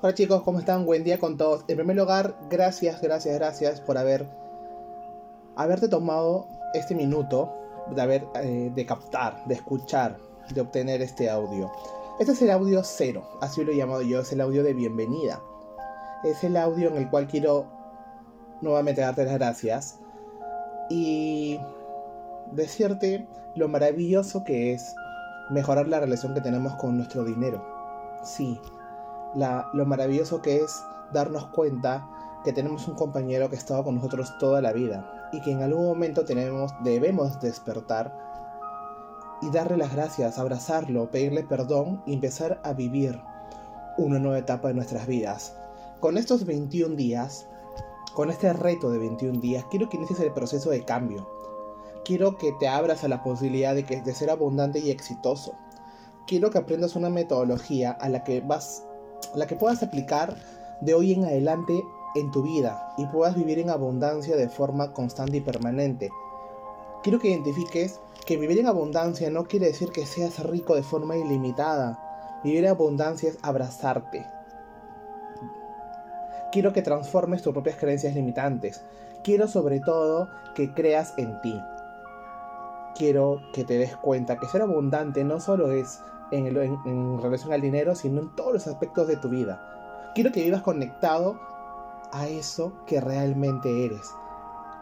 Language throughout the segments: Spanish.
Hola chicos, ¿cómo están? Buen día con todos. En primer lugar, gracias, gracias, gracias por haber haberte tomado este minuto de haber eh, de captar, de escuchar, de obtener este audio. Este es el audio cero, así lo he llamado yo, es el audio de bienvenida. Es el audio en el cual quiero nuevamente darte las gracias y decirte lo maravilloso que es mejorar la relación que tenemos con nuestro dinero. Sí, lo maravilloso que es darnos cuenta que tenemos un compañero que ha estado con nosotros toda la vida y que en algún momento tenemos, debemos despertar y darle las gracias, abrazarlo, pedirle perdón y empezar a vivir una nueva etapa de nuestras vidas. Con estos 21 días, con este reto de 21 días, quiero que inicies el proceso de cambio. Quiero que te abras a la posibilidad de, que, de ser abundante y exitoso. Quiero que aprendas una metodología a la que vas la que puedas aplicar de hoy en adelante en tu vida y puedas vivir en abundancia de forma constante y permanente. Quiero que identifiques que vivir en abundancia no quiere decir que seas rico de forma ilimitada. Vivir en abundancia es abrazarte. Quiero que transformes tus propias creencias limitantes. Quiero sobre todo que creas en ti. Quiero que te des cuenta que ser abundante no solo es en, relación al dinero, sino en todos los aspectos de tu vida. Quiero que vivas conectado a eso que realmente eres.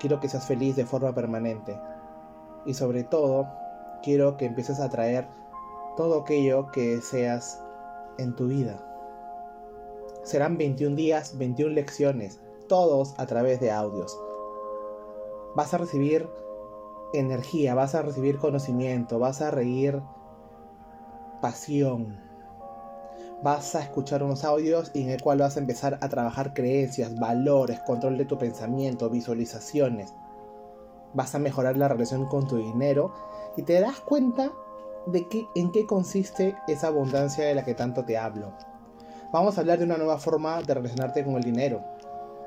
Quiero que seas feliz de forma permanente. Y sobre todo, quiero que empieces a traer todo aquello que deseas en tu vida. Serán 21 días, 21 lecciones, todos a través de audios. Vas a recibir energía, vas a recibir conocimiento, vas a reír pasión. Vas a escuchar unos audios en el cual vas a empezar a trabajar creencias, valores, control de tu pensamiento, visualizaciones. Vas a mejorar la relación con tu dinero y te das cuenta de qué, en qué consiste esa abundancia de la que tanto te hablo. Vamos a hablar de una nueva forma de relacionarte con el dinero.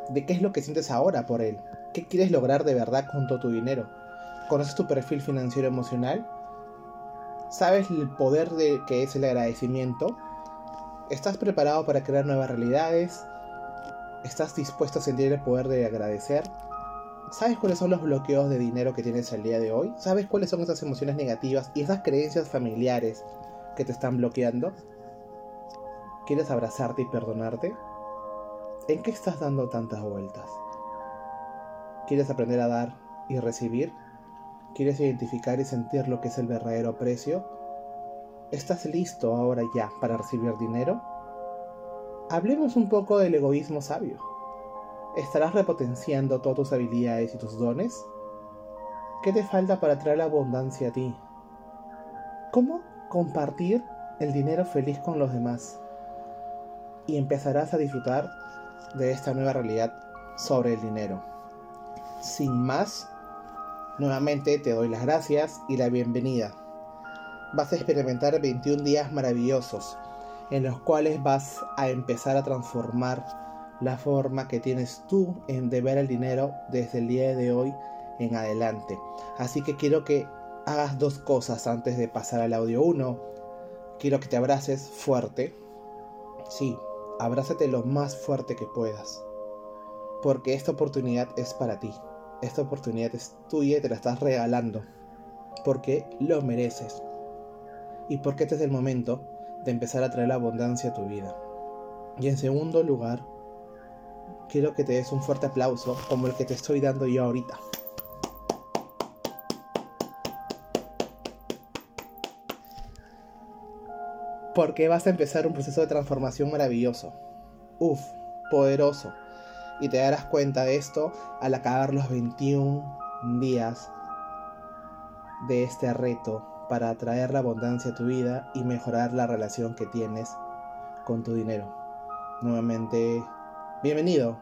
De qué es lo que sientes ahora por él. ¿Qué quieres lograr de verdad junto a tu dinero? ¿Conoces tu perfil financiero emocional? ¿Sabes el poder de que es el agradecimiento? ¿Estás preparado para crear nuevas realidades? ¿Estás dispuesto a sentir el poder de agradecer? ¿Sabes cuáles son los bloqueos de dinero que tienes el día de hoy? ¿Sabes cuáles son esas emociones negativas y esas creencias familiares que te están bloqueando? ¿Quieres abrazarte y perdonarte? ¿En qué estás dando tantas vueltas? ¿Quieres aprender a dar y recibir? ¿Quieres identificar y sentir lo que es el verdadero precio? ¿Estás listo ahora ya para recibir dinero? Hablemos un poco del egoísmo sabio. ¿Estarás repotenciando todas tus habilidades y tus dones? ¿Qué te falta para traer la abundancia a ti? ¿Cómo compartir el dinero feliz con los demás? Y empezarás a disfrutar de esta nueva realidad sobre el dinero. Sin más, Nuevamente te doy las gracias y la bienvenida. Vas a experimentar 21 días maravillosos en los cuales vas a empezar a transformar la forma que tienes tú en de ver el dinero desde el día de hoy en adelante. Así que quiero que hagas dos cosas antes de pasar al audio 1. Quiero que te abraces fuerte. Sí, abrázate lo más fuerte que puedas. Porque esta oportunidad es para ti. Esta oportunidad es tuya y te la estás regalando. Porque lo mereces. Y porque este es el momento de empezar a traer la abundancia a tu vida. Y en segundo lugar, quiero que te des un fuerte aplauso como el que te estoy dando yo ahorita. Porque vas a empezar un proceso de transformación maravilloso. Uf, poderoso y te darás cuenta de esto al acabar los 21 días de este reto para atraer la abundancia a tu vida y mejorar la relación que tienes con tu dinero. Nuevamente, bienvenido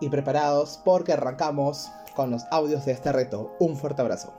y preparados porque arrancamos con los audios de este reto. Un fuerte abrazo.